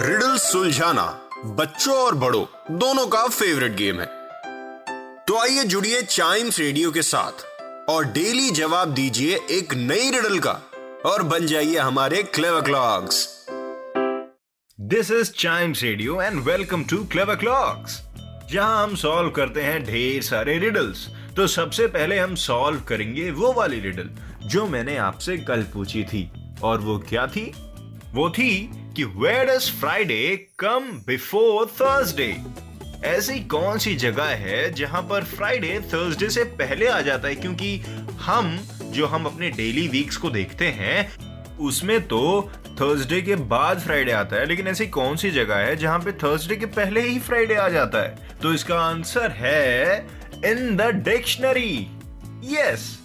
Riddle सुलझाना बच्चों और बड़ों, दोनों का फेवरेट गेम है। तो आइए जुड़िए चाइम्स रेडियो के साथ और डेली जवाब दीजिए एक नई रिडल का और बन जाइए हमारे clever clocks this is Chimes radio and welcome to clever clocks जहाँ हम सॉल्व करते हैं ढेर सारे रिडल्स तो सबसे पहले हम सॉल्व करेंगे वो वाली रिडल जो मैंने आपसे कल पूछी थी। और वो क्या थी? वो थी कि where does Friday come before Thursday ऐसी कौन सी जगह है जहाँ पर फ्राइडे थर्सडे से पहले आ जाता है? क्योंकि हम, जो हम अपने डेली वीक्स को देखते हैं, उसमें तो थर्सडे के बाद फ्राइडे आता है, लेकिन ऐसी कौन सी जगह है जहाँ पे थर्सडे के पहले ही फ्राइडे आ जाता है? तो इसका आंसर है in the dictionary yes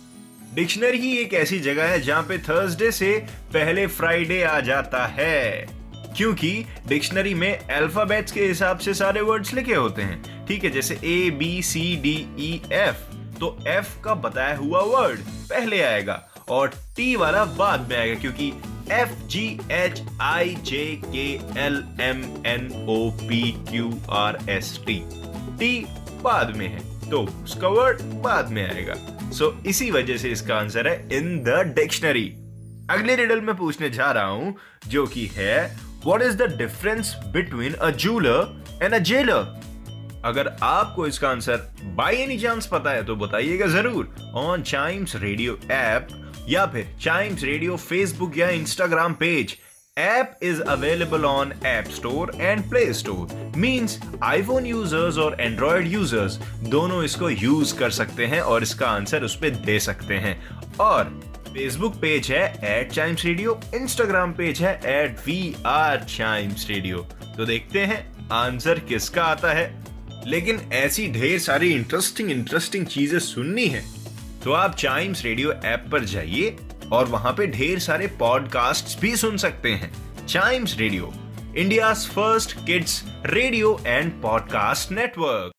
dictionary ही एक ऐसी जगह है जहाँ पे थर्सडे से पहले फ्राइडे आ जाता है। क्योंकि डिक्शनरी में अल्फाबेट्स के हिसाब से सारे वर्ड्स लिखे होते हैं। ठीक है, जैसे A B C D E F तो एफ़ का बताया हुआ वर्ड पहले आएगा और टी वाला बाद में आएगा, क्योंकि F ji H I J K L M N O P Q R S T T बाद में है तो उसका वर्ड बाद में आएगा। सो इसी वजह से इसका आंसर है इन द डिक्शनरी अगले रिडल में पूछने जा रहा हूँ, जो कि है what is the difference between a jeweller and a jailer अगर आपको इसका आंसर बाय एनी चांस पता है तो बताइएगा ज़रूर ऑन चाइम्स रेडियो ऐप या फिर चाइम्स रेडियो फेसबुक या Instagram page app is available on app store and play store means iPhone users और एंड्रॉयड यूज़र्स दोनों इसको यूज़ कर सकते हैं और इसका आंसर उस पर दे सकते हैं। और फेसबुक पेज है at Chimes radio Instagram page है at we are Chimes radio तो देखते हैं आंसर किसका आता है। लेकिन ऐसी ढेर सारी इंटरेस्टिंग इंटरेस्टिंग चीज़ें सुननी है। तो आप चाइम्स रेडियो ऐप पर जाइए और वहाँ पे ढेर सारे पॉडकास्ट भी सुन सकते हैं। Chimes radio India first kids radio and podcast network